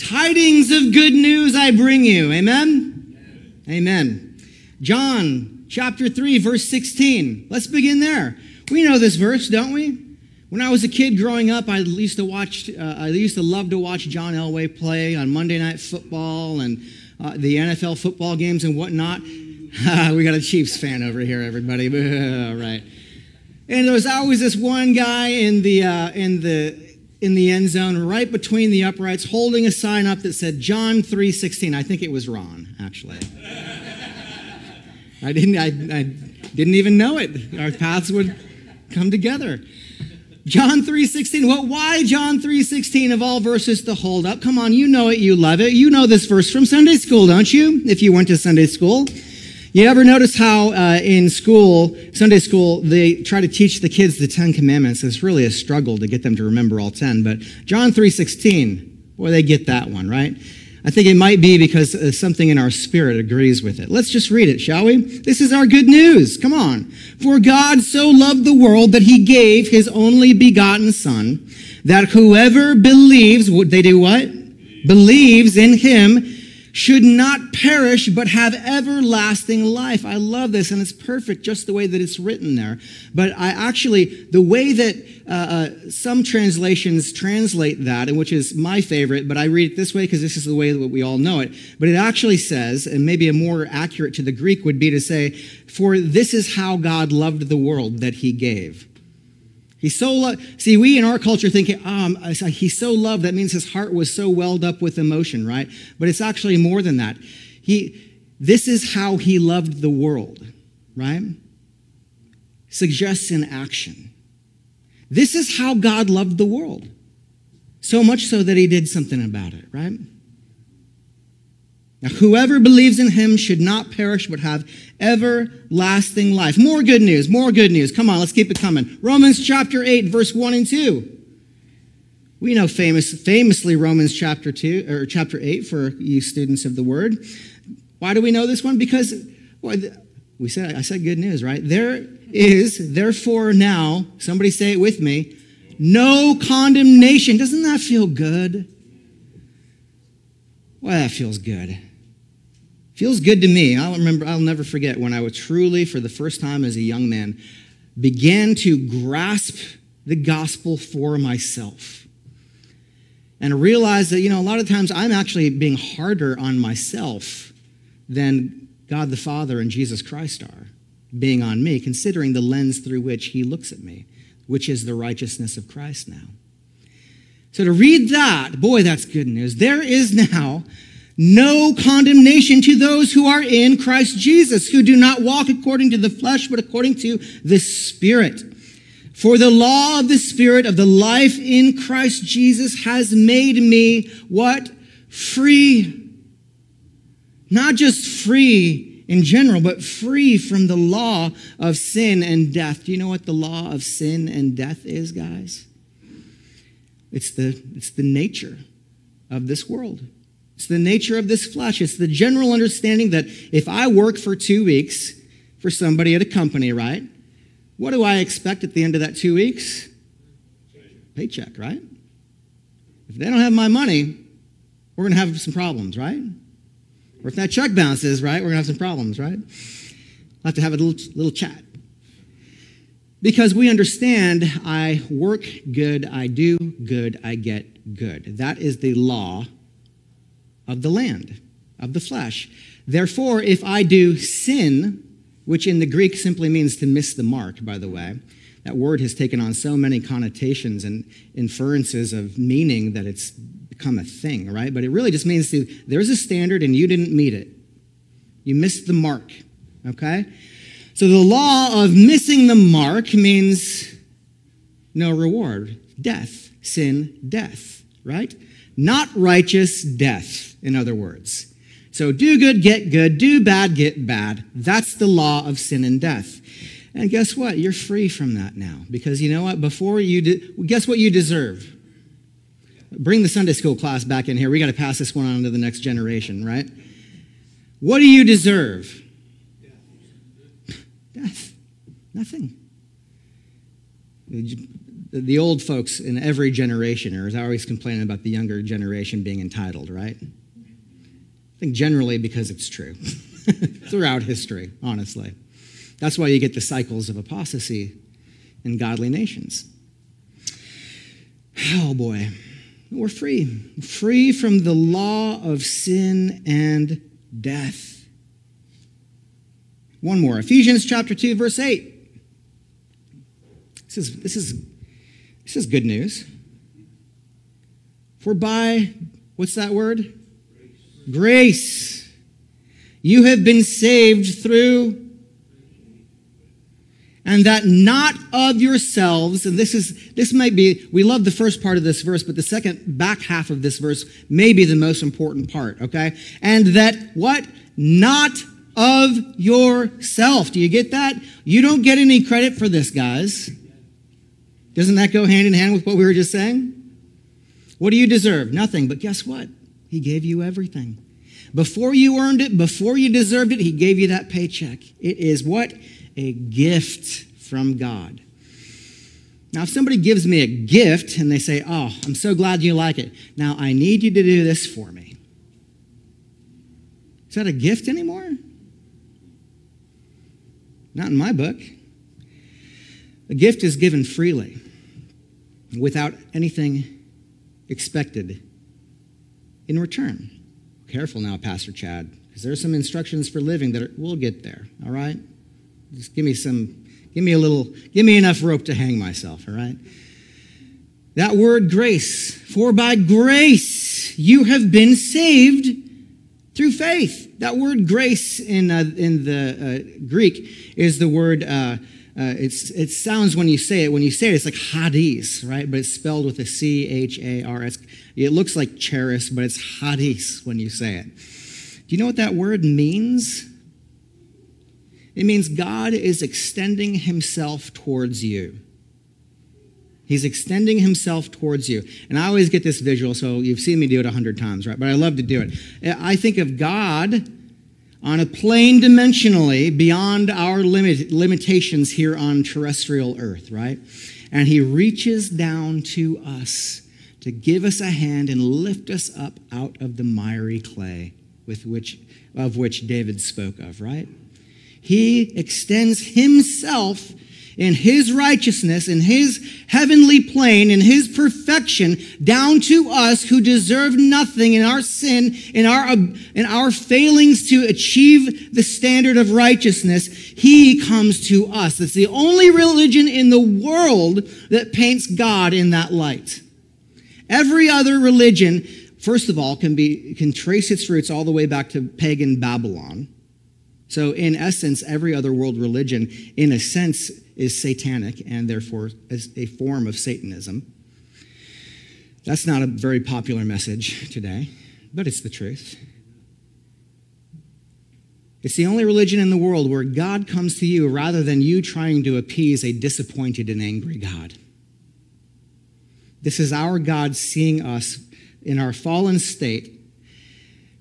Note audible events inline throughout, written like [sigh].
Tidings of good news I bring you. Amen? Amen. John chapter 3, verse 16. Let's begin there. We know this verse, don't we? When I was a kid growing up, I used to watch, uh, I used to love to watch John Elway play on Monday Night Football and uh, the NFL football games and whatnot. [laughs] we got a Chiefs fan over here, everybody. [laughs] All right. And there was always this one guy in the uh, in the in the end zone, right between the uprights, holding a sign up that said John three sixteen. I think it was Ron, actually. I didn't. I, I didn't even know it. Our paths would come together. John 3:16. Well, why John 3:16 of all verses to hold up? Come on, you know it, you love it. You know this verse from Sunday school, don't you? If you went to Sunday school. You ever notice how uh, in school, Sunday school, they try to teach the kids the Ten Commandments? It's really a struggle to get them to remember all ten. But John 3:16, boy, they get that one, right? I think it might be because uh, something in our spirit agrees with it. Let's just read it, shall we? This is our good news. Come on. For God so loved the world that he gave his only begotten Son, that whoever believes, they do what? Believes in him should not perish but have everlasting life. I love this, and it's perfect just the way that it's written there. But I actually, the way that uh, uh, some translations translate that, and which is my favorite, but I read it this way because this is the way that we all know it. But it actually says, and maybe a more accurate to the Greek would be to say, For this is how God loved the world that he gave. He so loved. See, we in our culture think um, he so loved. That means his heart was so welled up with emotion, right? But it's actually more than that. He, this is how he loved the world, right? Suggests in action. This is how God loved the world. So much so that he did something about it, right? Now, whoever believes in him should not perish but have everlasting life. More good news, more good news. Come on, let's keep it coming. Romans chapter 8, verse 1 and 2. We know famous, famously Romans chapter 2 or chapter 8 for you students of the word. Why do we know this one? Because well, we said I said good news, right? There is therefore now, somebody say it with me, no condemnation. Doesn't that feel good? Well, that feels good. Feels good to me. I'll remember, I'll never forget when I was truly, for the first time as a young man, began to grasp the gospel for myself. And realize that, you know, a lot of times I'm actually being harder on myself than God the Father and Jesus Christ are being on me, considering the lens through which he looks at me, which is the righteousness of Christ now. So to read that, boy, that's good news. There is now no condemnation to those who are in Christ Jesus, who do not walk according to the flesh, but according to the Spirit. For the law of the Spirit of the life in Christ Jesus has made me what? Free. Not just free in general, but free from the law of sin and death. Do you know what the law of sin and death is, guys? It's the, it's the nature of this world. It's the nature of this flesh. It's the general understanding that if I work for two weeks for somebody at a company, right? What do I expect at the end of that two weeks? Paycheck, right? If they don't have my money, we're going to have some problems, right? Or if that check bounces, right, we're going to have some problems, right? I'll have to have a little, little chat. Because we understand I work good, I do good, I get good. That is the law of the land, of the flesh. Therefore, if I do sin, which in the Greek simply means to miss the mark, by the way, that word has taken on so many connotations and inferences of meaning that it's become a thing, right? But it really just means to, there's a standard and you didn't meet it. You missed the mark, okay? So the law of missing the mark means no reward, death, sin, death, right? Not righteous death, in other words. So do good, get good. Do bad, get bad. That's the law of sin and death. And guess what? You're free from that now. Because you know what? Before you, guess what you deserve? Bring the Sunday school class back in here. We got to pass this one on to the next generation, right? What do you deserve? Death. Nothing. The old folks in every generation are always complaining about the younger generation being entitled, right? I think generally because it's true [laughs] throughout history, honestly. That's why you get the cycles of apostasy in godly nations. Oh boy, we're free. Free from the law of sin and death. One more Ephesians chapter 2, verse 8. This is, this is, this is good news. For by, what's that word? Grace. Grace. You have been saved through and that not of yourselves and this is this might be we love the first part of this verse but the second back half of this verse may be the most important part okay and that what not of yourself do you get that you don't get any credit for this guys doesn't that go hand in hand with what we were just saying what do you deserve nothing but guess what he gave you everything before you earned it before you deserved it he gave you that paycheck it is what a gift from God. Now, if somebody gives me a gift and they say, Oh, I'm so glad you like it. Now, I need you to do this for me. Is that a gift anymore? Not in my book. A gift is given freely without anything expected in return. Careful now, Pastor Chad, because there are some instructions for living that are, we'll get there, all right? Just give me some, give me a little, give me enough rope to hang myself, all right? That word grace, for by grace you have been saved through faith. That word grace in, uh, in the uh, Greek is the word, uh, uh it sounds when you say it, when you say it, it's like hadis, right? But it's spelled with a C H A R S. It looks like charis, but it's hadis when you say it. Do you know what that word means? It means God is extending himself towards you. He's extending himself towards you. And I always get this visual, so you've seen me do it a hundred times, right? But I love to do it. I think of God on a plane dimensionally beyond our limit, limitations here on terrestrial earth, right? And he reaches down to us to give us a hand and lift us up out of the miry clay with which, of which David spoke of, right? He extends himself in his righteousness, in his heavenly plane, in his perfection, down to us who deserve nothing in our sin, in our, in our failings to achieve the standard of righteousness. He comes to us. It's the only religion in the world that paints God in that light. Every other religion, first of all, can be, can trace its roots all the way back to pagan Babylon so, in essence, every other world religion, in a sense, is satanic and therefore is a form of Satanism. That's not a very popular message today, but it's the truth. It's the only religion in the world where God comes to you rather than you trying to appease a disappointed and angry God. This is our God seeing us in our fallen state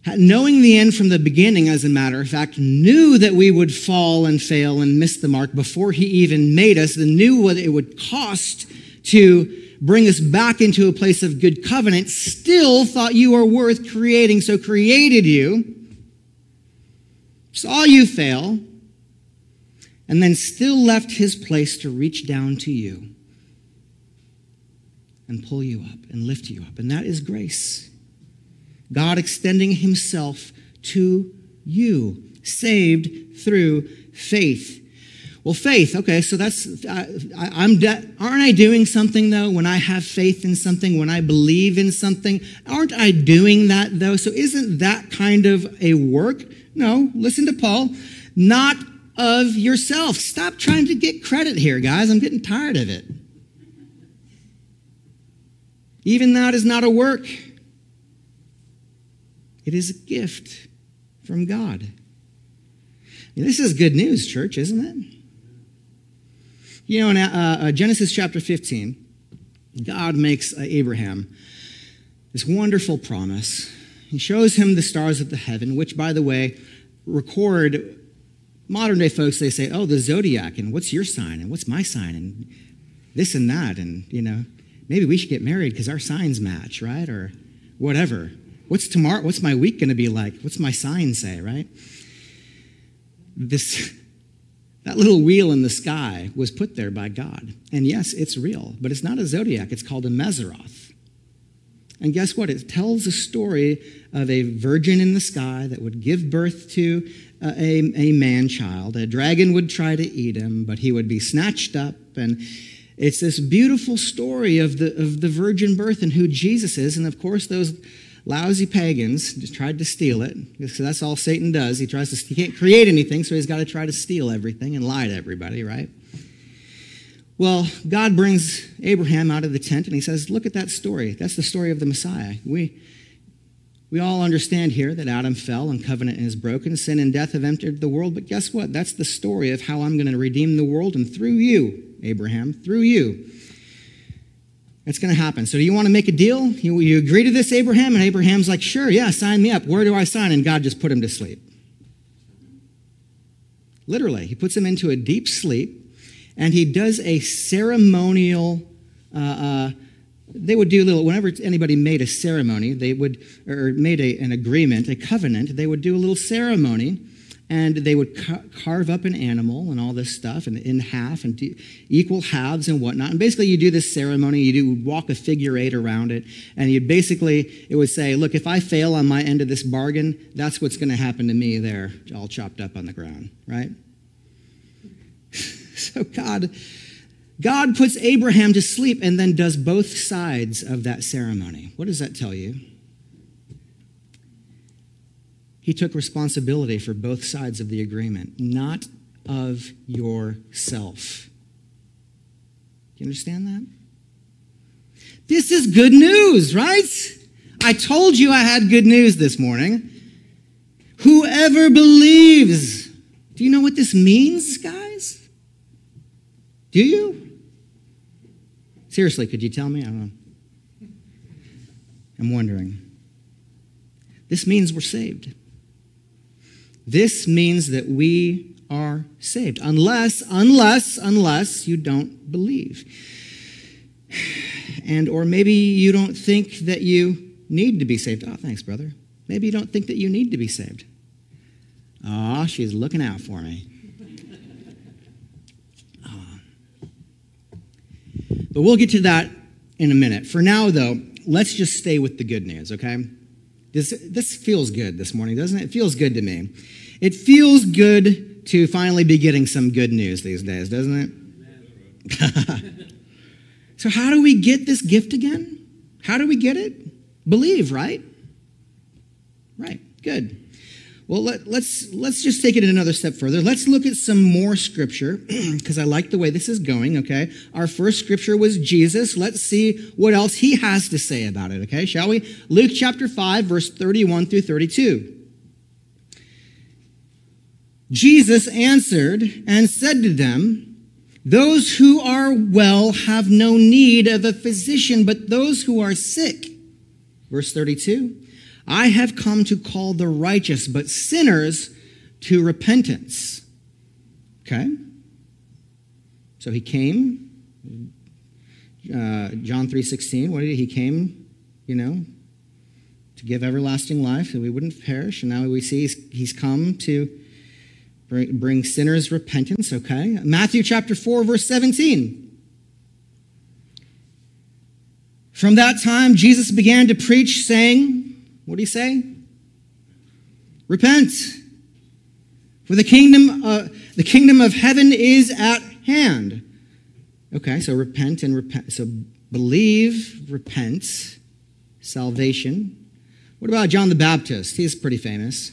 knowing the end from the beginning, as a matter of fact, knew that we would fall and fail and miss the mark before he even made us, and knew what it would cost to bring us back into a place of good covenant, still thought you were worth creating, so created you, saw you fail, and then still left his place to reach down to you and pull you up and lift you up. And that is grace. God extending himself to you, saved through faith. Well, faith, okay, so that's, I, am de- aren't I doing something though when I have faith in something, when I believe in something? Aren't I doing that though? So isn't that kind of a work? No, listen to Paul. Not of yourself. Stop trying to get credit here, guys. I'm getting tired of it. Even that is not a work. It is a gift. from God. This is good news, church, isn't it? You know, in uh, uh, Genesis chapter 15, God makes uh, Abraham this wonderful promise. He shows him the stars of the heaven, which, by the way, record modern day folks, they say, oh, the zodiac, and what's your sign, and what's my sign, and this and that, and, you know, maybe we should get married because our signs match, right? Or whatever. What's tomorrow? What's my week going to be like? What's my sign say, right? This, [laughs] that little wheel in the sky was put there by God. And yes, it's real, but it's not a zodiac. It's called a Mazzaroth. And guess what? It tells a story of a virgin in the sky that would give birth to a, a man child. A dragon would try to eat him, but he would be snatched up. And it's this beautiful story of the, of the virgin birth and who Jesus is. And of course, those lousy pagans just tried to steal it because that's all Satan does. He tries to he can't create anything, so he's got to try to steal everything and lie to everybody, right? Well, God brings Abraham out of the tent and he says, "Look at that story. That's the story of the Messiah. We we all understand here that Adam fell and covenant is broken. Sin and death have entered the world. But guess what? That's the story of how I'm going to redeem the world. And through you, Abraham, through you, it's going to happen. So, do you want to make a deal? You, you agree to this, Abraham? And Abraham's like, sure, yeah, sign me up. Where do I sign? And God just put him to sleep. Literally, he puts him into a deep sleep and he does a ceremonial. Uh, uh, they would do a little whenever anybody made a ceremony they would or made a, an agreement a covenant they would do a little ceremony and they would ca- carve up an animal and all this stuff and in half and equal halves and whatnot. And basically you do this ceremony you do walk a figure eight around it and you basically it would say look if i fail on my end of this bargain that's what's going to happen to me there all chopped up on the ground right? [laughs] So god god puts abraham to sleep and then does both sides of that ceremony. What does that tell you he took responsibility for both sides of the agreement, not of yourself. You understand that? This is good news, right? I told you I had good news this morning. Whoever believes. Do you know what this means, guys? Do you? Seriously, could you tell me? I don't know. I'm wondering. This means we're saved. This means that we are saved. Unless, unless, unless you don't believe. [sighs] And, or maybe you don't think that you need to be saved. Oh, thanks, brother. Maybe you don't think that you need to be saved. Oh, she's looking out for me. [laughs] Oh. But we'll get to that in a minute. For now, though, let's just stay with the good news, okay? This, this feels good this morning, doesn't it? It feels good to me. It feels good to finally be getting some good news these days, doesn't it? [laughs] so, how do we get this gift again? How do we get it? Believe, right? Right, good. Well, let, us let's, let's just take it another step further. Let's look at some more scripture [clears throat] because I like the way this is going, okay? Our first scripture was Jesus. Let's see what else he has to say about it, okay? Shall we? Luke chapter 5, verse 31 through 32. Jesus answered and said to them, Those who are well have no need of a physician, but those who are sick. Verse 32 I have come to call the righteous, but sinners to repentance. Okay? So he came. Uh, John 3.16, what did he, he came, you know, to give everlasting life that we wouldn't perish. And now we see he's, he's come to bring, bring sinners repentance, okay? Matthew chapter 4, verse 17. From that time, Jesus began to preach, saying, What did he say? Repent, for the kingdom, uh, the kingdom of heaven is at hand. Okay, so repent and repent. So believe, repent, salvation. What about John the Baptist? He's pretty famous.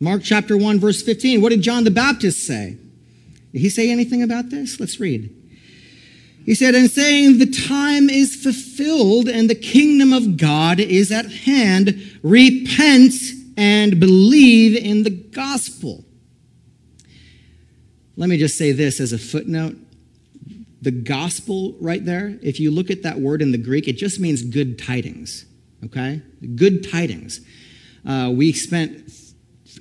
Mark chapter 1, verse 15. What did John the Baptist say? Did he say anything about this? Let's read. He said, and saying, The time is fulfilled and the kingdom of God is at hand. Repent and believe in the gospel. Let me just say this as a footnote. The gospel, right there, if you look at that word in the Greek, it just means good tidings, okay? Good tidings. Uh, we spent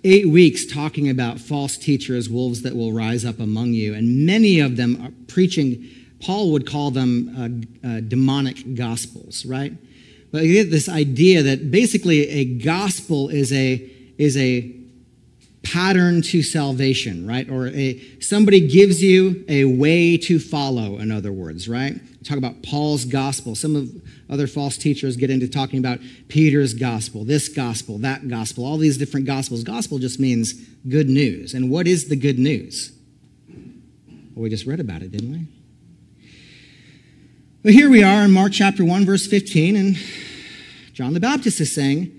eight weeks talking about false teachers, wolves that will rise up among you, and many of them are preaching, Paul would call them uh, uh, demonic gospels, right? But you get this idea that basically a gospel is a, is a pattern to salvation, right? Or a somebody gives you a way to follow, in other words, right? Talk about Paul's gospel. Some of other false teachers get into talking about Peter's gospel, this gospel, that gospel, all these different gospels. Gospel just means good news. And what is the good news? Well, we just read about it, didn't we? But here we are in Mark chapter 1, verse 15, and John the Baptist is saying,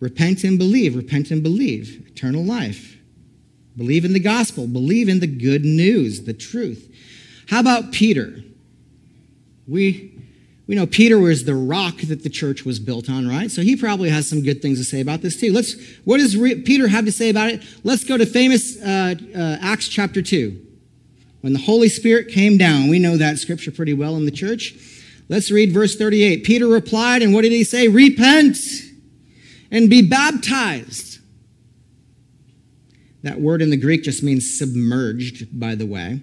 Repent and believe, repent and believe, eternal life. Believe in the gospel. Believe in the good news, the truth. How about Peter? We, we know Peter was the rock that the church was built on, right? So he probably has some good things to say about this too. Let's, what does Peter have to say about it? Let's go to famous uh, uh, Acts chapter 2. When the Holy Spirit came down, we know that scripture pretty well in the church. Let's read verse 38. Peter replied, and what did he say? Repent and be baptized that word in the Greek just means submerged, by the way.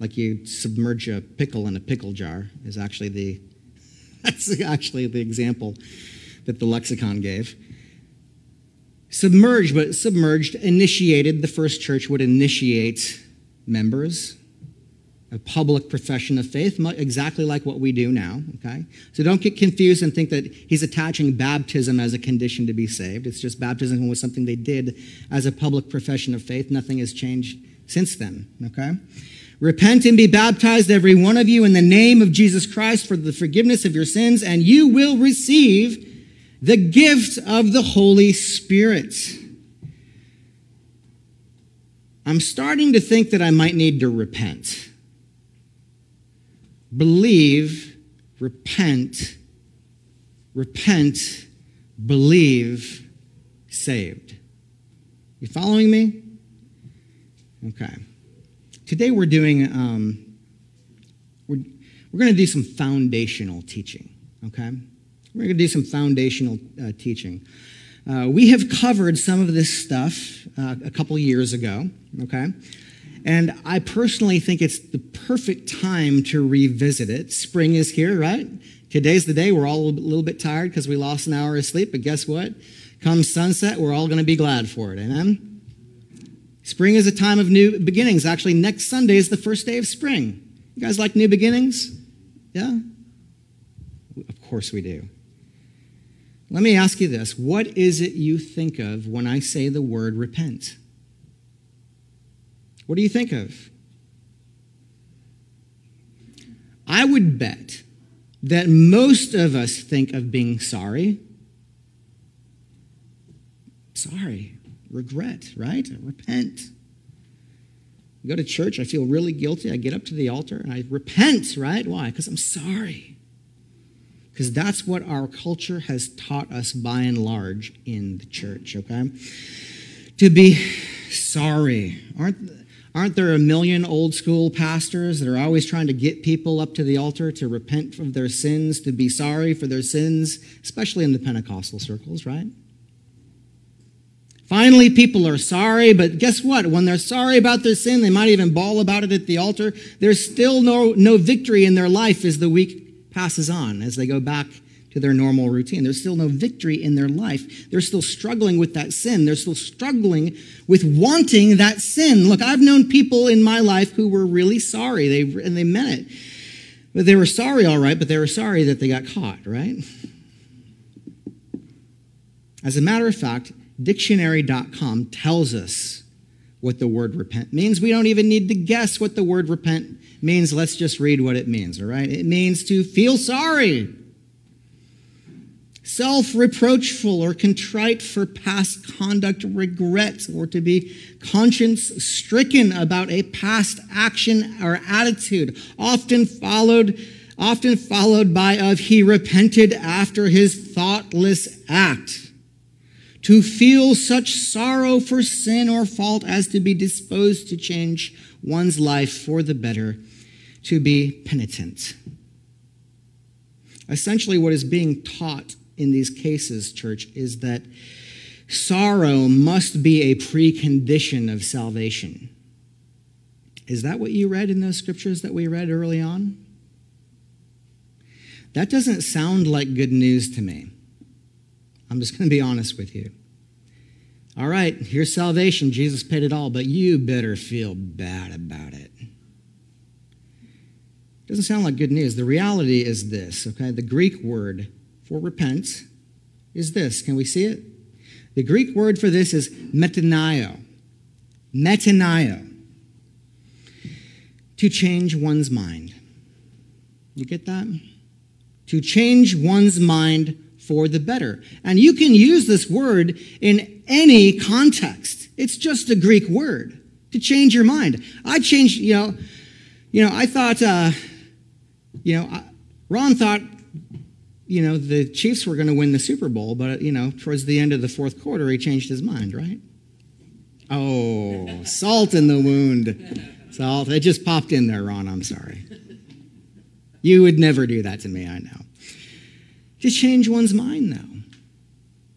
Like you submerge a pickle in a pickle jar is actually the [laughs] that's actually the example that the lexicon gave. Submerged, but submerged initiated, the first church would initiate members a public profession of faith, exactly like what we do now, okay? So don't get confused and think that he's attaching baptism as a condition to be saved. It's just baptism was something they did as a public profession of faith. Nothing has changed since then, okay? Repent and be baptized, every one of you, in the name of Jesus Christ for the forgiveness of your sins, and you will receive the gift of the Holy Spirit. I'm starting to think that I might need to repent believe, repent, repent, believe, saved. You following me? Okay. Today we're doing, um, we're, we're going to do some foundational teaching, okay? We're going to do some foundational uh, teaching. Uh, we have covered some of this stuff uh, a couple years ago, okay? And I personally think it's the perfect time to revisit it. Spring is here, right? Today's the day. We're all a little bit tired because we lost an hour of sleep, but guess what? Come sunset, we're all going to be glad for it. Amen? Spring is a time of new beginnings. Actually, next Sunday is the first day of spring. You guys like new beginnings? Yeah? Of course we do. Let me ask you this what is it you think of when I say the word repent? What do you think of? I would bet that most of us think of being sorry. Sorry, regret, right? Repent. I go to church, I feel really guilty. I get up to the altar and I repent, right? Why? Because I'm sorry. Because that's what our culture has taught us by and large in the church, okay? To be sorry. Aren't Aren't there a million old school pastors that are always trying to get people up to the altar to repent of their sins, to be sorry for their sins, especially in the Pentecostal circles, right? Finally, people are sorry, but guess what? When they're sorry about their sin, they might even bawl about it at the altar. There's still no, no victory in their life is the week passes on, as they go back to their normal routine. There's still no victory in their life. They're still struggling with that sin. They're still struggling with wanting that sin. Look, I've known people in my life who were really sorry, they, and they meant it. But they were sorry, all right, but they were sorry that they got caught, right? As a matter of fact, dictionary.com tells us what the word repent means. We don't even need to guess what the word repent means. Let's just read what it means, all right? It means to feel sorry self reproachful or contrite for past conduct, regret, or to be conscience stricken about a past action or attitude, often followed. Often followed by of he repented after his thoughtless act. to feel such sorrow for sin or fault as to be disposed to change one's life for the better, to be penitent. Essentially, what is being taught in these cases, church, is that sorrow must be a precondition of salvation. Is that what you read in those scriptures that we read early on? That doesn't sound like good news to me. I'm just going to be honest with you. All right, here's salvation. Jesus paid it all, but you better feel bad about it. Doesn't sound like good news. The reality is this, okay? The Greek word for repent is this. Can we see it? The Greek word for this is metanoia. Metanoia. To change one's mind. You get that? To change one's mind for the better. And you can use this word in any context. It's just a Greek word to change your mind. I changed, you know, you know, I thought, uh, you know, Ron thought, you know, the Chiefs were going to win the Super Bowl, but you know, towards the end of the fourth quarter, he changed his mind, right? Oh, salt in the wound. Salt. It just popped in there, Ron. I'm sorry. You would never do that to me, I know. To change one's mind, though.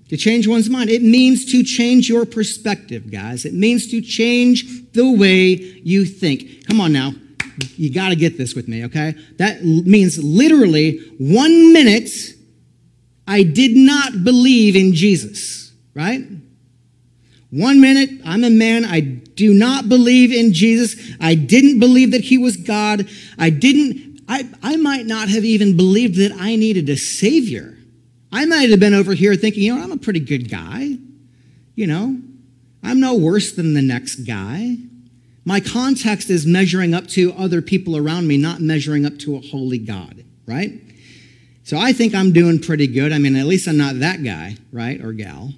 To change one's mind. It means to change your perspective, guys. It means to change the way you think. Come on now. You got to get this with me, okay? That means literally one minute I did not believe in Jesus, right? One minute, I'm a man, I do not believe in Jesus. I didn't believe that he was God. I didn't I, I might not have even believed that I needed a savior. I might have been over here thinking, you know, I'm a pretty good guy. You know, I'm no worse than the next guy. My context is measuring up to other people around me, not measuring up to a holy God, right? So I think I'm doing pretty good. I mean, at least I'm not that guy, right? Or gal.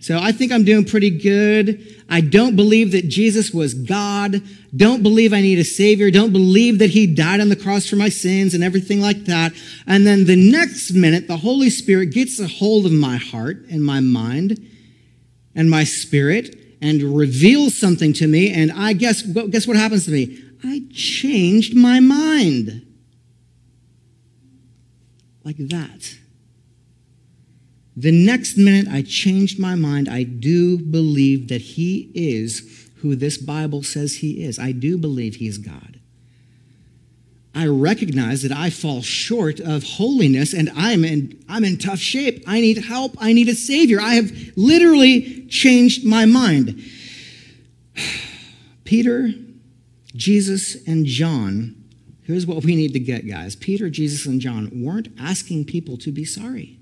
So I think I'm doing pretty good. I don't believe that Jesus was God. Don't believe I need a savior. Don't believe that he died on the cross for my sins and everything like that. And then the next minute, the Holy Spirit gets a hold of my heart and my mind and my spirit and reveals something to me. And I guess, guess what happens to me? I changed my mind. Like that. The next minute I changed my mind. I do believe that he is who this Bible says he is. I do believe he's God. I recognize that I fall short of holiness and I'm in, I'm in tough shape. I need help. I need a savior. I have literally changed my mind. [sighs] Peter, Jesus, and John, here's what we need to get, guys. Peter, Jesus, and John weren't asking people to be sorry.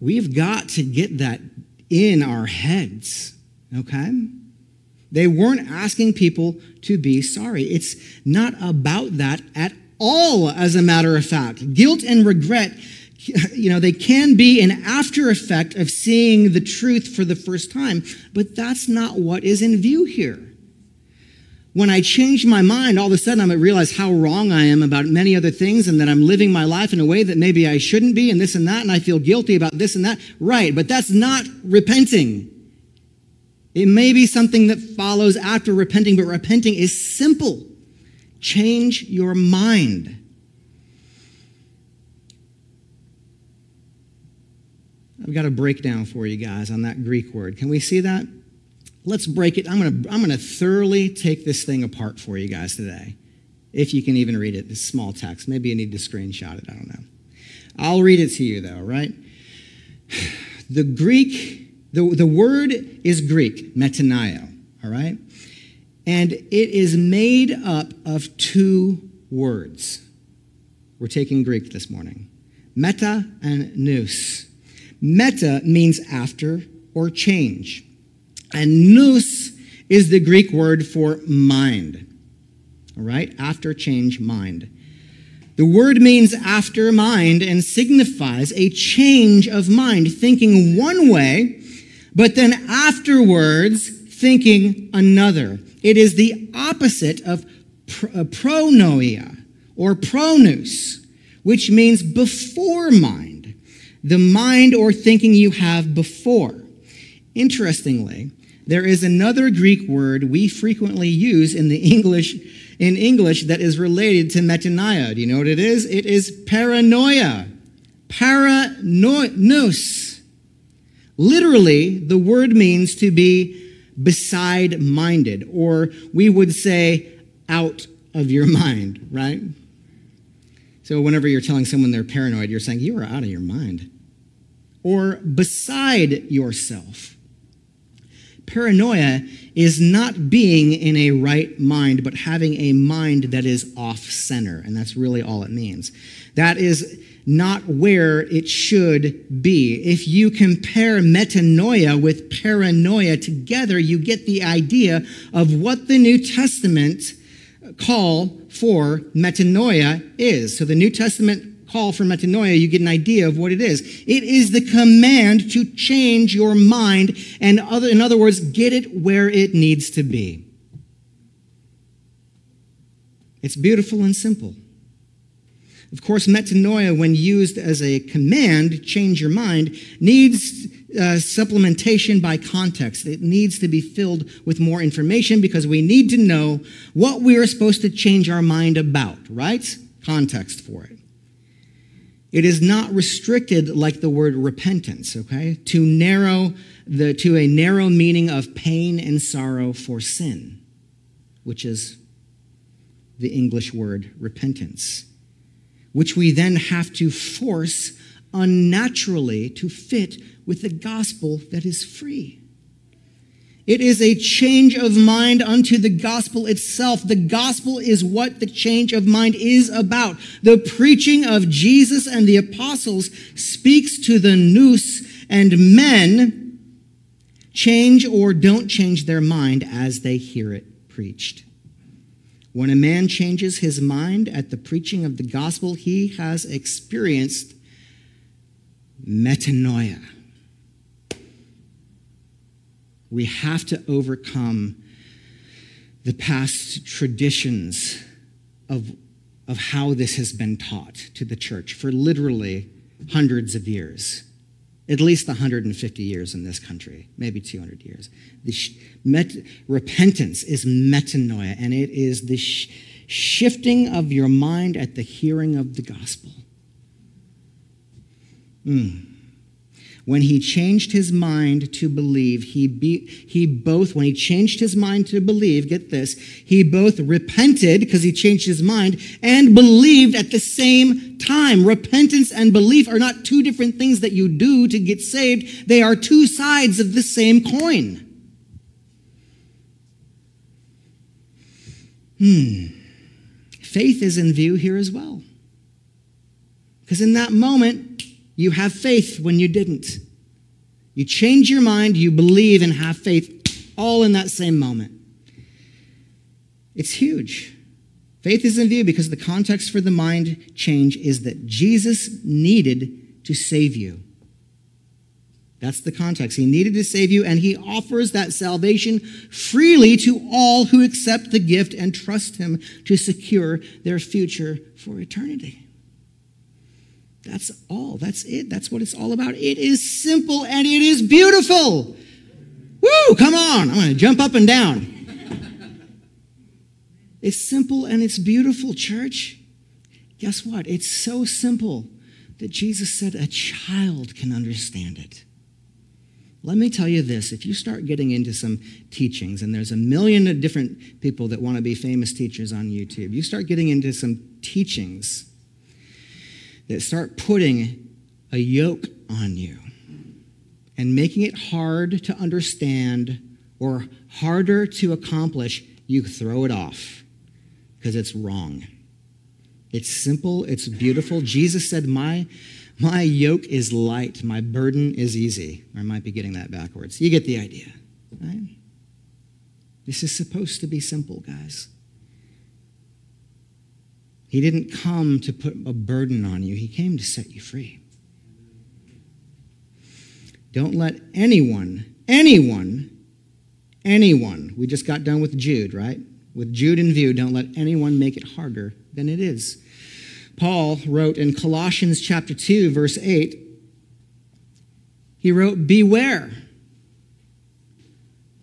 We've got to get that in our heads, okay? They weren't asking people to be sorry. It's not about that at all, as a matter of fact. Guilt and regret, you know, they can be an after effect of seeing the truth for the first time, but that's not what is in view here when I change my mind, all of a sudden I realize how wrong I am about many other things and that I'm living my life in a way that maybe I shouldn't be and this and that, and I feel guilty about this and that. Right, but that's not repenting. It may be something that follows after repenting, but repenting is simple. Change your mind. I've got a breakdown for you guys on that Greek word. Can we see that? let's break it. I'm going to I'm going to thoroughly take this thing apart for you guys today. If you can even read it, this small text. Maybe you need to screenshot it. I don't know. I'll read it to you though, right? [sighs] The Greek, the, the word is Greek, metanoia, all right? And it is made up of two words. We're taking Greek this morning. Meta and nous. Meta means after or change. And nous is the Greek word for mind. All right? After change, mind. The word means after mind and signifies a change of mind, thinking one way, but then afterwards thinking another. It is the opposite of uh, pronoia or pronous, which means before mind. the mind or thinking you have before. Interestingly, there is another Greek word we frequently use in the English in English that is related to metanoia. Do you know what it is? It is paranoia. Paranos. Literally, the word means to be beside minded, or we would say out of your mind, right? So, whenever you're telling someone they're paranoid, you're saying you are out of your mind, or beside yourself. Paranoia is not being in a right mind, but having a mind that is off center. And that's really all it means. That is not where it should be. If you compare metanoia with paranoia together, you get the idea of what the New Testament call for metanoia is. So the New Testament call for metanoia, you get an idea of what it is. It is the command to change your mind and other, in other words, get it where it needs to be. It's beautiful and simple. Of course, metanoia, when used as a command, change your mind, needs uh, supplementation by context. It needs to be filled with more information because we need to know what we are supposed to change our mind about, right? Context for it. It is not restricted like the word repentance, okay? To narrow the, to a narrow meaning of pain and sorrow for sin, which is the English word repentance which we then have to force unnaturally to fit with the gospel that is free. It is a change of mind unto the gospel itself. The gospel is what the change of mind is about. The preaching of Jesus and the apostles speaks to the nous, and men change or don't change their mind as they hear it preached. When a man changes his mind at the preaching of the gospel, he has experienced metanoia. We have to overcome the past traditions of, of how this has been taught to the church for literally hundreds of years at least 150 years in this country, maybe 200 years. The sh- met- repentance is metanoia, and it is the sh- shifting of your mind at the hearing of the gospel. Mm when he changed his mind to believe, he, be, he both, when he changed his mind to believe, get this, he both repented because he changed his mind and believed at the same time. Repentance and belief are not two different things that you do to get saved. They are two sides of the same coin. Hmm. Faith is in view here as well. Because in that moment, you have faith when you didn't. You change your mind, you believe and have faith all in that same moment. It's huge. Faith is in view because the context for the mind change is that Jesus needed to save you. That's the context. He needed to save you, and he offers that salvation freely to all who accept the gift and trust him to secure their future for eternity. That's all. That's it. That's what it's all about. It is simple and it is beautiful. Woo, come on. I'm going to jump up and down. It's simple and it's beautiful, church. Guess what? It's so simple that Jesus said a child can understand it. Let me tell you this if you start getting into some teachings, and there's a million different people that want to be famous teachers on YouTube, you start getting into some teachings that start putting a yoke on you and making it hard to understand or harder to accomplish, you throw it off because it's wrong. It's simple, it's beautiful. Jesus said, My my yoke is light, my burden is easy. I might be getting that backwards. You get the idea, right? This is supposed to be simple, guys. He didn't come to put a burden on you, He came to set you free. Don't let anyone, anyone, anyone, we just got done with Jude, right? With Jude in view, don't let anyone make it harder than it is. Paul wrote in Colossians chapter 2 verse 8, He wrote, Beware.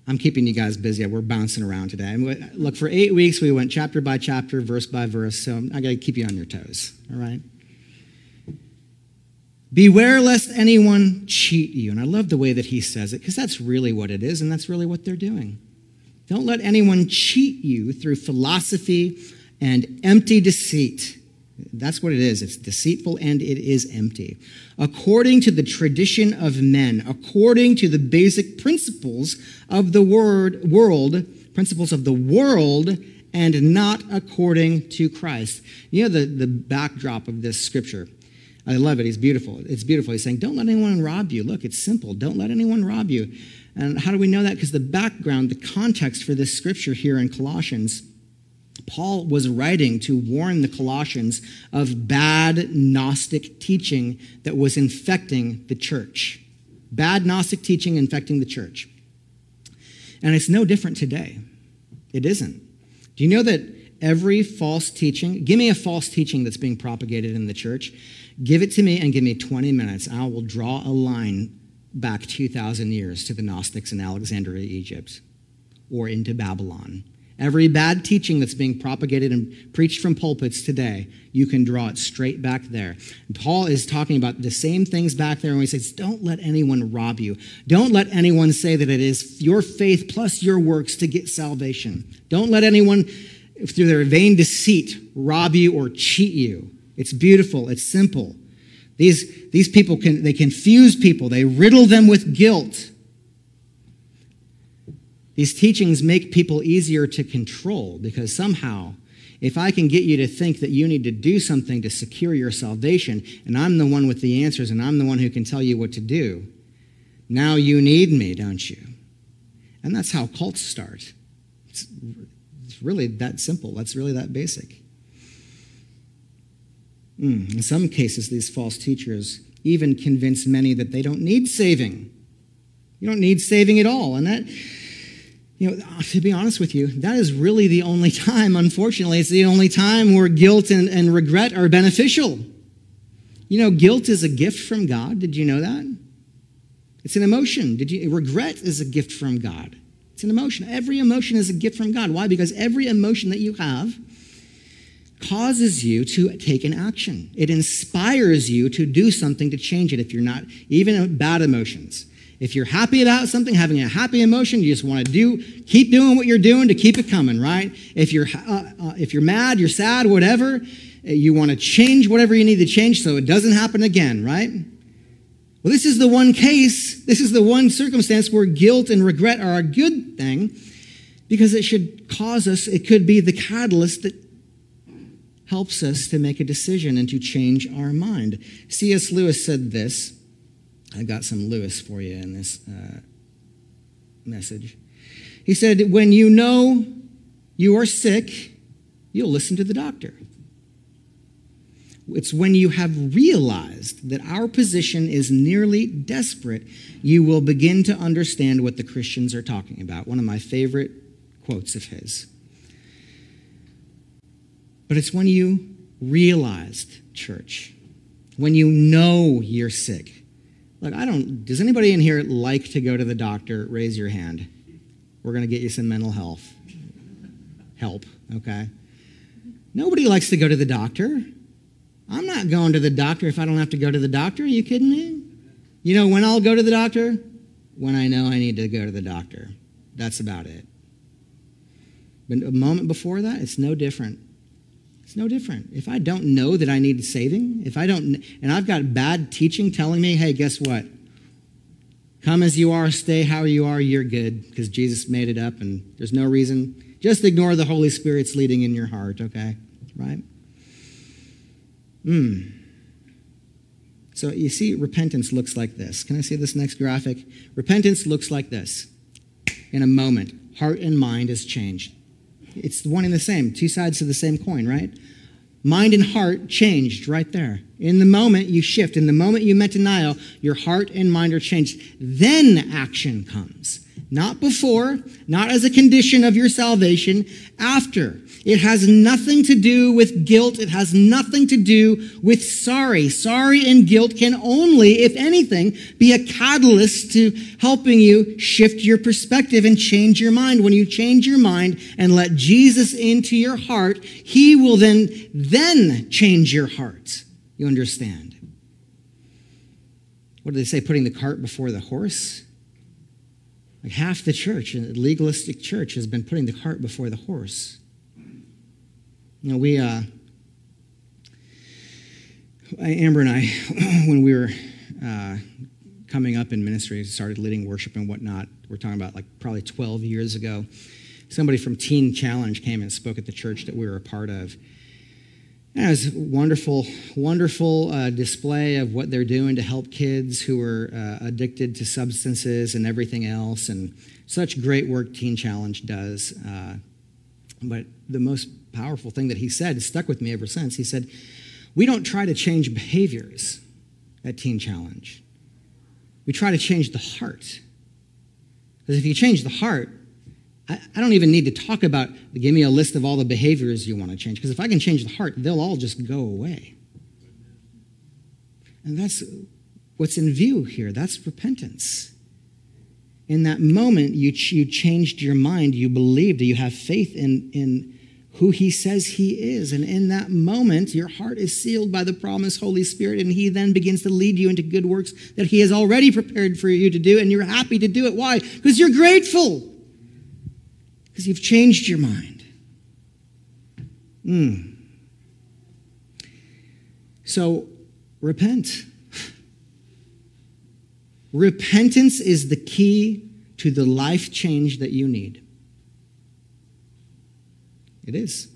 I'm keeping you guys busy. We're bouncing around today. and Look, for eight weeks, we went chapter by chapter, verse by verse, so I got to keep you on your toes, all right? Beware lest anyone cheat you. And I love the way that he says it because that's really what it is, and that's really what they're doing. Don't let anyone cheat you through philosophy and empty deceit. That's what it is. It's deceitful and it is empty. According to the tradition of men, according to the basic principles of the word, world, principles of the world, and not according to Christ. You know the, the backdrop of this scripture. I love it. He's beautiful. It's beautiful. He's saying, Don't let anyone rob you. Look, it's simple. Don't let anyone rob you. And how do we know that? Because the background, the context for this scripture here in Colossians Paul was writing to warn the Colossians of bad Gnostic teaching that was infecting the church. Bad Gnostic teaching infecting the church. And it's no different today. It isn't. Do you know that every false teaching, give me a false teaching that's being propagated in the church, give it to me and give me 20 minutes. I will draw a line back 2,000 years to the Gnostics in Alexandria, Egypt, or into Babylon Every bad teaching that's being propagated and preached from pulpits today, you can draw it straight back there. Paul is talking about the same things back there when he says, Don't let anyone rob you. Don't let anyone say that it is your faith plus your works to get salvation. Don't let anyone, through their vain deceit, rob you or cheat you. It's beautiful, it's simple. These, these people can they confuse people, they riddle them with guilt. These teachings make people easier to control because somehow, if I can get you to think that you need to do something to secure your salvation, and I'm the one with the answers and I'm the one who can tell you what to do, now you need me, don't you? And that's how cults start. It's, it's really that simple. That's really that basic. Mm. In some cases, these false teachers even convince many that they don't need saving. You don't need saving at all. And that you know, to be honest with you, that is really the only [laughs] time, unfortunately, it's the only time where guilt and, and regret are beneficial. You know, guilt is a gift from God. Did you know that? It's an emotion. Did you regret is a gift from God. It's an emotion. Every emotion is a gift from God. Why? Because every emotion that you have causes you to take an action. It inspires you to do something to change it if you're not, even bad emotions. If you're happy about something, having a happy emotion, you just want to do, keep doing what you're doing to keep it coming, right? If you're, uh, uh, if you're mad, you're sad, whatever, uh, you want to change whatever you need to change so it doesn't happen again, right? Well, this is the one case, this is the one circumstance where guilt and regret are a good thing because it should cause us, it could be the catalyst that helps us to make a decision and to change our mind. C.S. Lewis said this I got some Lewis for you in this uh, message. He said, When you know you are sick, you'll listen to the doctor. It's when you have realized that our position is nearly desperate, you will begin to understand what the Christians are talking about. One of my favorite quotes of his. But it's when you realized, church, when you know you're sick, Look, I don't, does anybody in here like to go to the doctor? Raise your hand. We're going to get you some mental health help, okay? Nobody likes to go to the doctor. I'm not going to the doctor if I don't have to go to the doctor. Are you kidding me? You know when I'll go to the doctor? When I know I need to go to the doctor. That's about it. But a moment before that, it's no different. It's no different. If I don't know that I need saving, if I don't, and I've got bad teaching telling me, hey, guess what? Come as you are, stay how you are, you're good, because Jesus made it up and there's no reason. Just ignore the Holy Spirit's leading in your heart, okay? Right? Hmm. So you see, repentance looks like this. Can I see this next graphic? Repentance looks like this. In a moment, heart and mind is changed. It's one and the same, two sides of the same coin, right? Mind and heart changed right there. In the moment you shift, in the moment you metanoia, your heart and mind are changed. Then action comes. Not before, not as a condition of your salvation, after. It has nothing to do with guilt. It has nothing to do with sorry. Sorry and guilt can only, if anything, be a catalyst to helping you shift your perspective and change your mind. When you change your mind and let Jesus into your heart, he will then, then change your heart. You understand? What do they say? Putting the cart before the horse? Like half the church, a legalistic church, has been putting the cart before the horse. You know, we, uh, Amber and I, [clears throat] when we were uh, coming up in ministry, started leading worship and whatnot, we're talking about like probably 12 years ago. Somebody from Teen Challenge came and spoke at the church that we were a part of. And it was a wonderful, wonderful uh, display of what they're doing to help kids who are uh, addicted to substances and everything else. And such great work Teen Challenge does. Uh, but the most powerful thing that he said stuck with me ever since. He said, We don't try to change behaviors at Teen Challenge, we try to change the heart. Because if you change the heart, I, don't even need to talk about, give me a list of all the behaviors you want to change. Because if I can change the heart, they'll all just go away. And that's what's in view here. That's repentance. In that moment, you, you changed your mind, you believed, you have faith in, in who he says he is. And in that moment, your heart is sealed by the promised Holy Spirit, and he then begins to lead you into good works that he has already prepared for you to do, and you're happy to do it. Why? Because you're grateful. Because you've changed your mind. Mm. So, repent. Repentance is the key to the life change that you need. It is.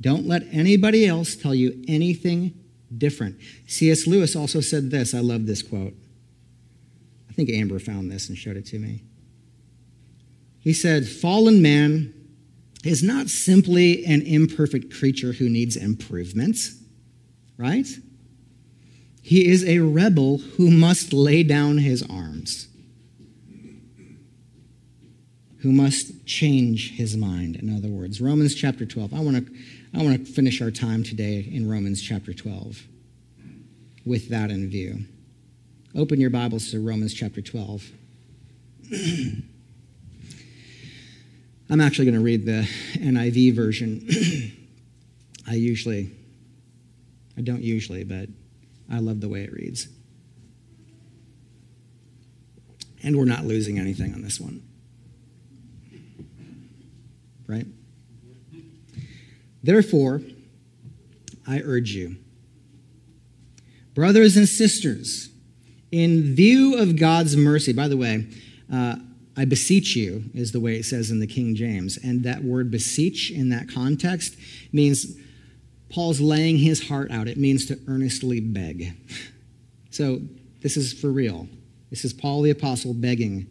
Don't let anybody else tell you anything different. C.S. Lewis also said this. I love this quote. I think Amber found this and showed it to me. He said, Fallen man is not simply an imperfect creature who needs improvement, right? He is a rebel who must lay down his arms, who must change his mind. In other words, Romans chapter 12. I want to I want to finish our time today in Romans chapter 12 with that in view. Open your Bibles to Romans chapter 12. [clears throat] I'm actually going to read the NIV version. [clears throat] I usually, I don't usually, but I love the way it reads. And we're not losing anything on this one. Right? Therefore, I urge you, brothers and sisters, in view of God's mercy, by the way, uh, I beseech you is the way it says in the King James. And that word beseech in that context means Paul's laying his heart out. It means to earnestly beg. [laughs] So this is for real. This is Paul the Apostle begging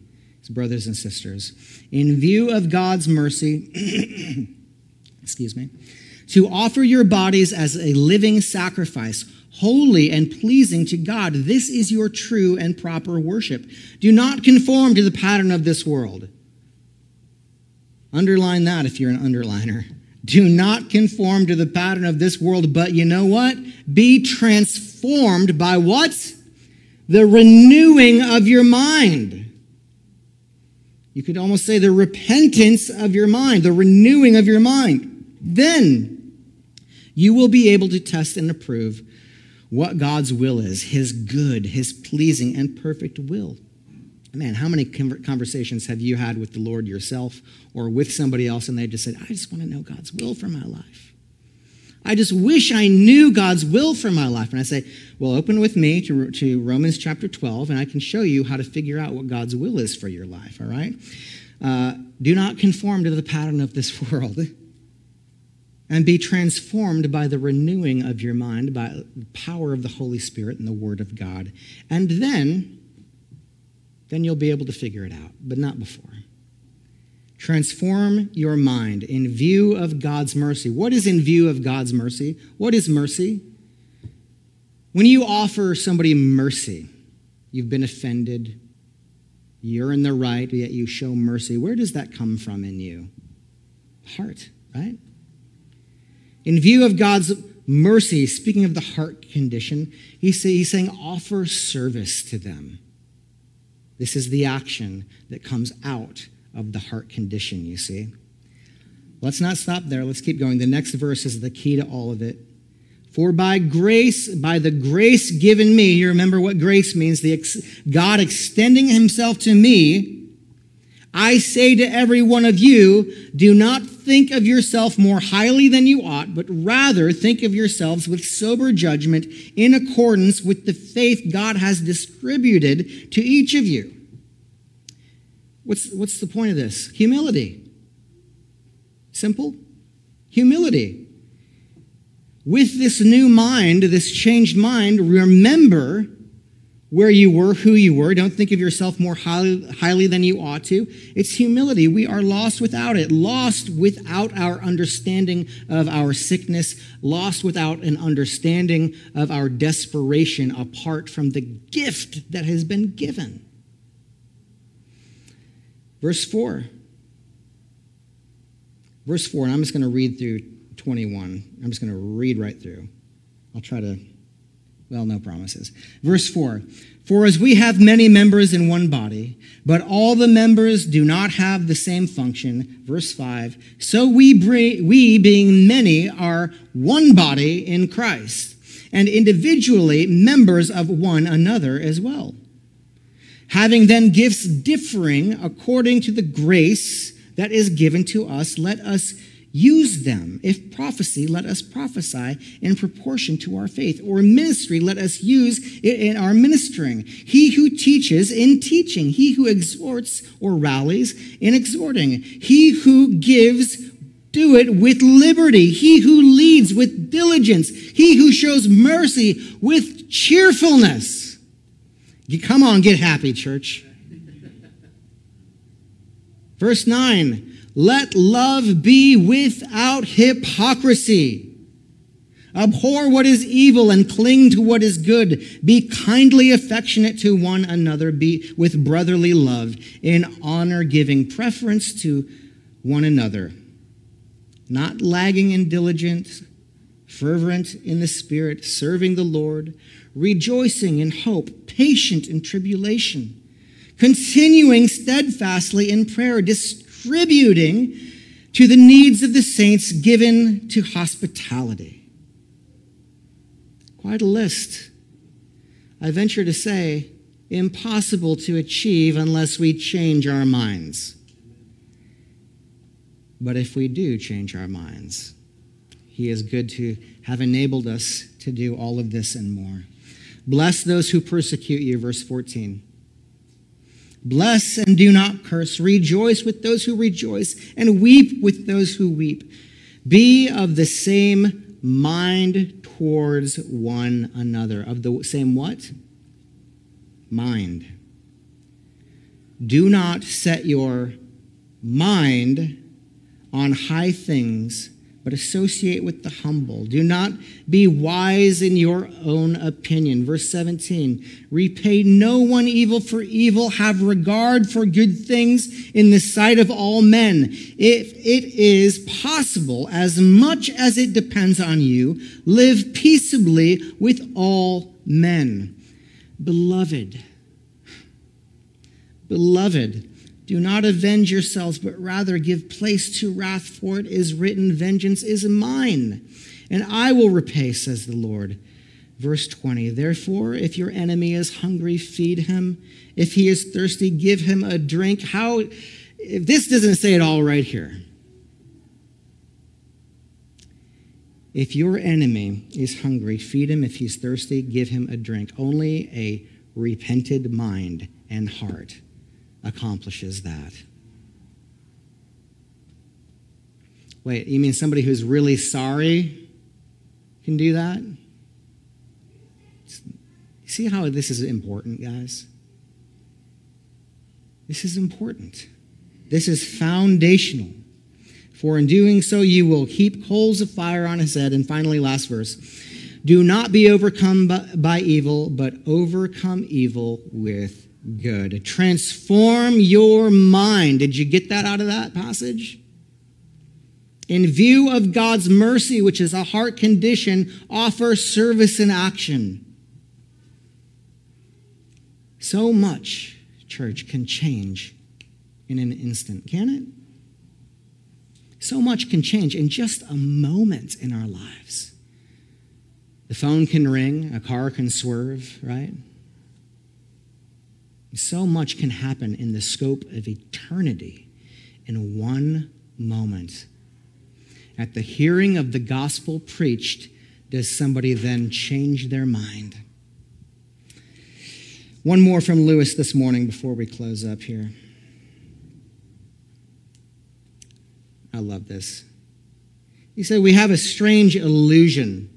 brothers and sisters. In view of God's mercy, [clears throat] excuse me, to offer your bodies as a living sacrifice, holy and pleasing to God. This is your true and proper worship. Do not conform to the pattern of this world. Underline that if you're an underliner. Do not conform to the pattern of this world, but you know what? Be transformed by what? The renewing of your mind. You could almost say the repentance of your mind, the renewing of your mind. Then you will be able to test and approve what God's will is, his good, his pleasing, and perfect will. Man, how many conversations have you had with the Lord yourself or with somebody else and they just said, I just want to know God's will for my life? I just wish I knew God's will for my life. And I say, well, open with me to, to Romans chapter 12, and I can show you how to figure out what God's will is for your life, all right? Uh, do not conform to the pattern of this [laughs] world and be transformed by the renewing of your mind, by the power of the Holy Spirit and the Word of God. And then, then you'll be able to figure it out, but not before. Transform your mind in view of God's mercy. What is in view of God's mercy? What is mercy? When you offer somebody mercy, you've been offended, you're in the right, yet you show mercy. Where does that come from in you? Heart right? In view of God's mercy, speaking of the heart condition, he's, saying offer service to them. This is the action that comes out of the heart condition, you see. Let's not stop there. Let's keep going. The next verse is the key to all of it. For by grace, by the grace given me, you remember what grace means, the ex- God extending himself to me, I say to every one of you, do not think of yourself more highly than you ought, but rather think of yourselves with sober judgment in accordance with the faith God has distributed to each of you. What's, what's the point of this? Humility. Simple. Humility. With this new mind, this changed mind, remember where you were, who you were. Don't think of yourself more highly, highly, than you ought to. It's humility. We are lost without it, lost without our understanding of our sickness, lost without an understanding of our desperation apart from the gift that has been given. Verse 4. Verse 4, and I'm just going to read through 21. I'm just going to read right through. I'll try to, well, no promises. Verse 4 For as we have many members in one body, but all the members do not have the same function, verse 5, so we, we being many, are one body in Christ, and individually members of one another as well. Having then gifts differing according to the grace that is given to us, let us use them. If prophecy, let us prophesy in proportion to our faith. Or ministry, let us use it in our ministering. He who teaches in teaching. He who exhorts or rallies in exhorting. He who gives do it with liberty. He who leads with diligence. He who shows mercy with cheerfulness. Come on, get happy, church. Verse 9 Let love be without hypocrisy. Abhor what is evil and cling to what is good. Be kindly affectionate to one another, be with brotherly love, in honor giving preference to one another. Not lagging in diligence, fervent in the spirit, serving the Lord, rejoicing in hope, patient in tribulation, continuing steadfastly in prayer, distributing to the needs of the saints, given to hospitality. Quite a list. I venture to say, impossible to achieve unless we change our minds. But if we do change our minds, He is good to have enabled us to do all of this and more. Bless those who persecute you, verse 14. Bless and do not curse. Rejoice with those who rejoice, and weep with those who weep. Be of the same mind towards one another. Of the same what? Mind. Do not set your mind on high things but associate with the humble. Do not be wise in your own opinion. Verse 17 Repay no one evil for evil, have regard for good things in the sight of all men. If it is possible, as much as it depends on you, live peaceably with all men. Beloved, beloved, do not avenge yourselves, but rather give place to wrath, for it is written, Vengeance is mine, and I will repay, says the Lord. Verse 20 Therefore, if your enemy is hungry, feed him. If he is thirsty, give him a drink. How, if this doesn't say it all right here. If your enemy is hungry, feed him. If he's thirsty, give him a drink. Only a repented mind and heart accomplishes that. Wait, you mean somebody who's really sorry can do that? See how this is important, guys? This is important. This is foundational. For in doing so, you will heap coals of fire on his head. And finally, last verse do not be overcome by, evil, but overcome evil with good. Transform your mind. Did you get that out of that passage? In view of God's mercy, which is a heart condition, offer service and action. So much, church, can change in an instant, can it? So much can change in just a moment in our lives. The phone can ring, a car can swerve, right? So much can happen in the scope of eternity in one moment. At the hearing of the gospel preached, does somebody then change their mind? One more from Lewis this morning before we close up here. I love this. He said, We have a strange illusion.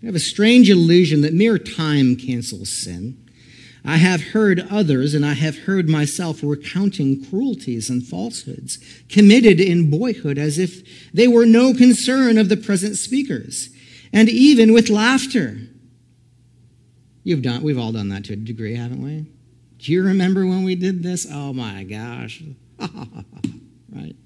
We have a strange illusion that mere time cancels sin. I have heard others, and I have heard myself recounting cruelties and falsehoods committed in boyhood as if they were no concern of the present speakers, and even with laughter. You've done, we've all done that to a degree, haven't we? Do you remember when we did this? Oh my gosh. [laughs] right?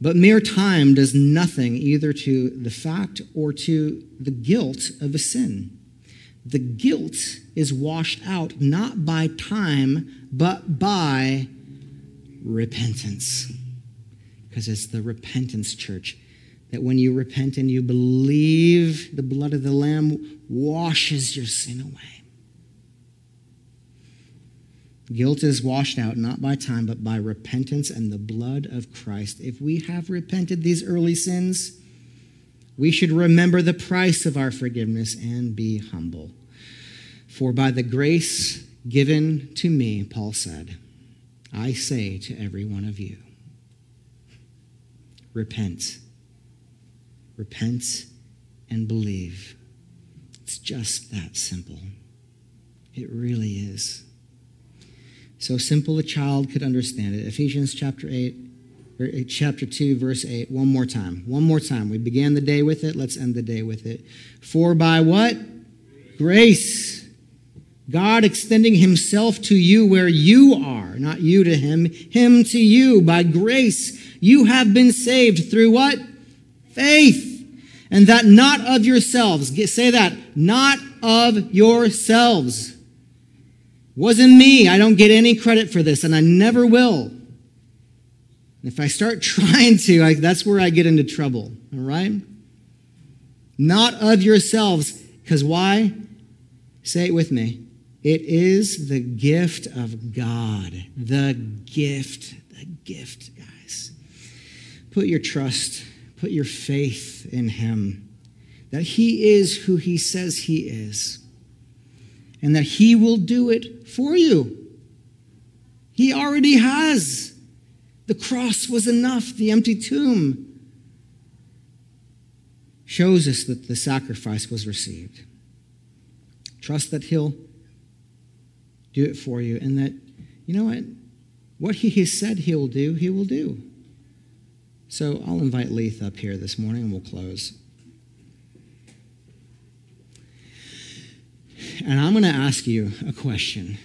But mere time does nothing either to the fact or to the guilt of a sin. The guilt is washed out not by time, but by repentance. Because it's the repentance, church, that when you repent and you believe the blood of the Lamb washes your sin away. Guilt is washed out not by time, but by repentance and the blood of Christ. If we have repented these early sins, we should remember the price of our forgiveness and be humble. For by the grace given to me, Paul said, I say to every one of you, repent. Repent and believe. It's just that simple. It really is. So simple a child could understand it. Ephesians chapter 8, or Eh, chapter 2, verse 8. One more time. One more time. We began the day with it. Let's end the day with it. For by what? Grace. God extending himself to you where you are, not you to him, him to you. By grace, you have been saved through what? Faith. And that not of yourselves. Say that. Not of yourselves. Wasn't me. I don't get any credit for this, and I never will. If I start [laughs] trying to, I, that's where I get into trouble. All right? Not of yourselves. Because why? Say it with me. It is the gift of God. The gift. The gift, guys. Put your trust, put your faith in Him. That He is who He says He is. And that He will do it for you. He already has. The cross was enough, the empty tomb shows us that the sacrifice was received. Trust that He'll do it for you and that, you know what? What He has said He will do, He will do. So I'll invite Leith up here this morning and we'll close. And I'm going to ask you a question.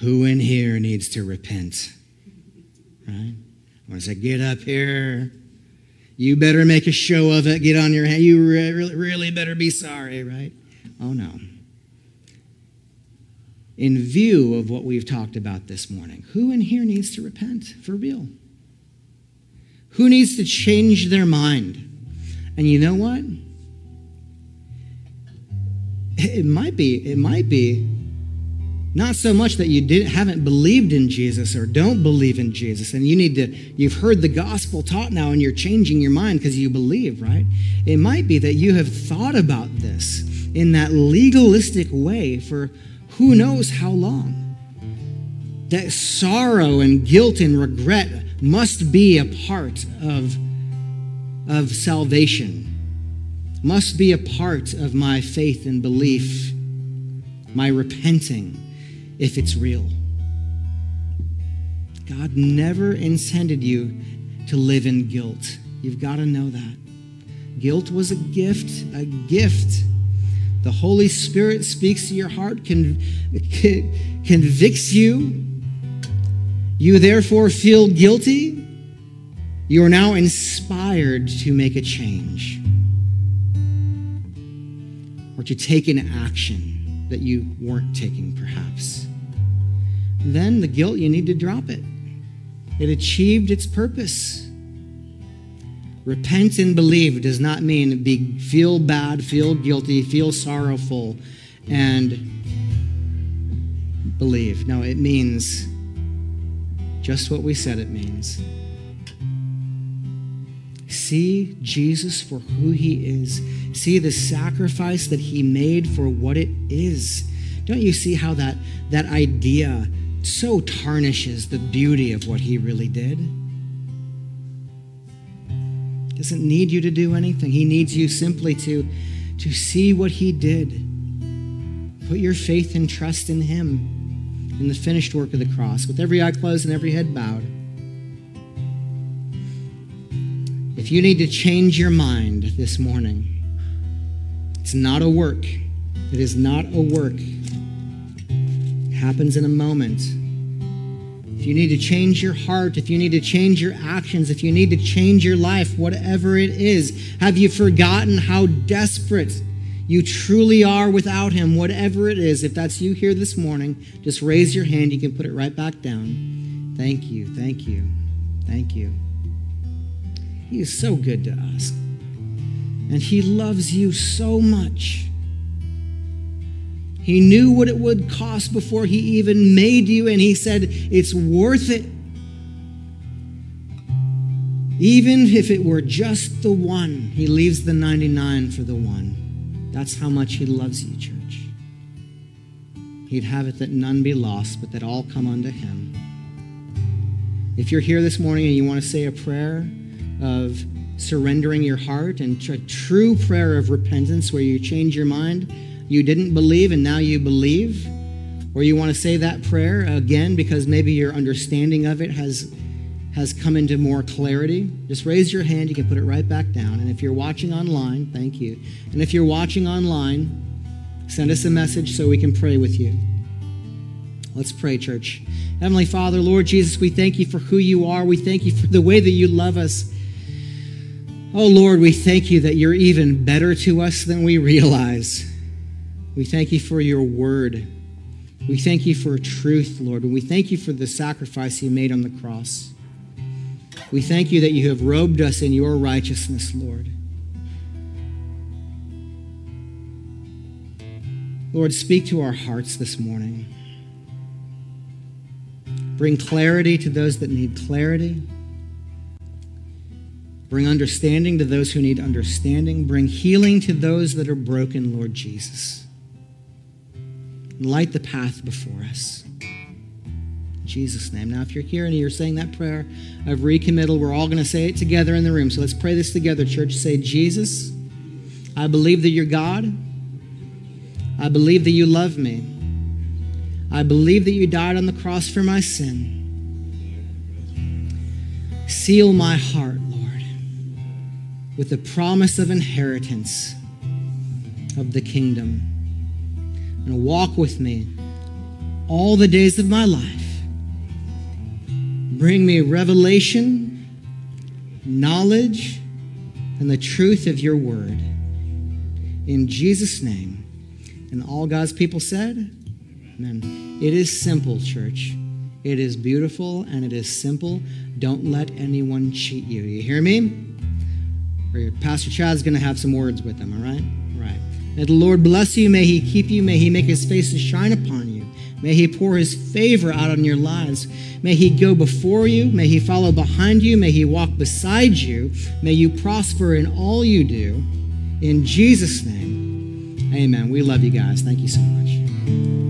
Who in here needs to repent? Right? To say, get up here. You better make a show of it. Get on your hand. You really, really better be sorry, right? Oh, no. In view of what we've talked about this morning, who in here needs to repent for real? Who needs to change their mind? And you know what? It might be, it might be not so much that you didn't, haven't believed in Jesus or don't believe in Jesus, and you need to, you've heard the gospel taught now and you're changing your mind because you believe, right? It might be that you have thought about this in that legalistic way for who knows how long. That sorrow and guilt and regret must be a part of, of salvation must be a part of my faith and belief, my repenting, if it's real. God never intended you to live in guilt. You've got to know that. Guilt was a gift, a gift. The Holy Spirit speaks to your heart, convicts you. You therefore feel guilty. You are now inspired to make a change or to take an action that you weren't taking, perhaps. Then the guilt, you need to drop it. It achieved its purpose. Repent and believe does not mean be, feel bad, feel guilty, feel sorrowful, and believe. No, it means just what we said it means. See Jesus for who he is. See the sacrifice that he made for what it is. Don't you see how that, that idea so tarnishes the beauty of what he really did? Doesn't need you to do anything. He needs you simply to, to see what he did. Put your faith and trust in him in the finished work of the cross, with every eye closed and every head bowed. If you need to change your mind this morning, it's not a work. It is not a work. Happens in a moment. If you need to change your heart, if you need to change your actions, if you need to change your life, whatever it is, have you forgotten how desperate you truly are without Him, whatever it is. If that's you here this morning, just raise your hand. You can put it right back down. Thank you, thank you, thank you. He is so good to us. And He loves you so much. He knew what it would cost before He even made you, and He said, It's worth it. Even if it were just the one, He leaves the 99 for the one. That's how much He loves you, church. He'd have it that none be lost, but that all come unto Him. If you're here this morning and you want to say a prayer of surrendering your heart and a true prayer of repentance where you change your mind, you didn't believe and now you believe, or you want to say that prayer again because maybe your understanding of it has has come into more clarity, just raise your hand. You can put it right back down. And if you're watching online, thank you. And if you're watching online, send us a message so we can pray with you. Let's pray, church. Heavenly Father, Lord Jesus, we thank you for who you are. We thank you for the way that you love us. Oh, Lord, we thank you that you're even better to us than we realize. We thank you for your word. We thank you for truth, Lord. And we thank you for the sacrifice you made on the cross. We thank you that you have robed us in your righteousness, Lord. Lord, speak to our hearts this morning. Bring clarity to those that need clarity. Bring understanding to those who need understanding. Bring healing to those that are broken, Lord Jesus. Light the path before us. Jesus' name. Now, if you're here and you're saying that prayer of recommittal, we're all going to say it together in the room. So let's pray this together, church. Say, Jesus, I believe that you're God. I believe that you love me. I believe that you died on the cross for my sin. Seal my heart, Lord, with the promise of inheritance of the kingdom. And walk with me all the days of my life Bring me revelation, knowledge, and the truth of your word. In Jesus' name. And all God's people said, Amen. It is simple, church. It is beautiful and it is simple. Don't let anyone cheat you. You hear me? Or Pastor Chad's going to have some words with them, all right? Right. May the Lord bless you. May he keep you. May he make his face to shine upon you. May he pour his favor out on your lives. May he go before you. May he follow behind you. May he walk beside you. May you prosper in all you do. In Jesus' name, amen. We love you guys. Thank you so much.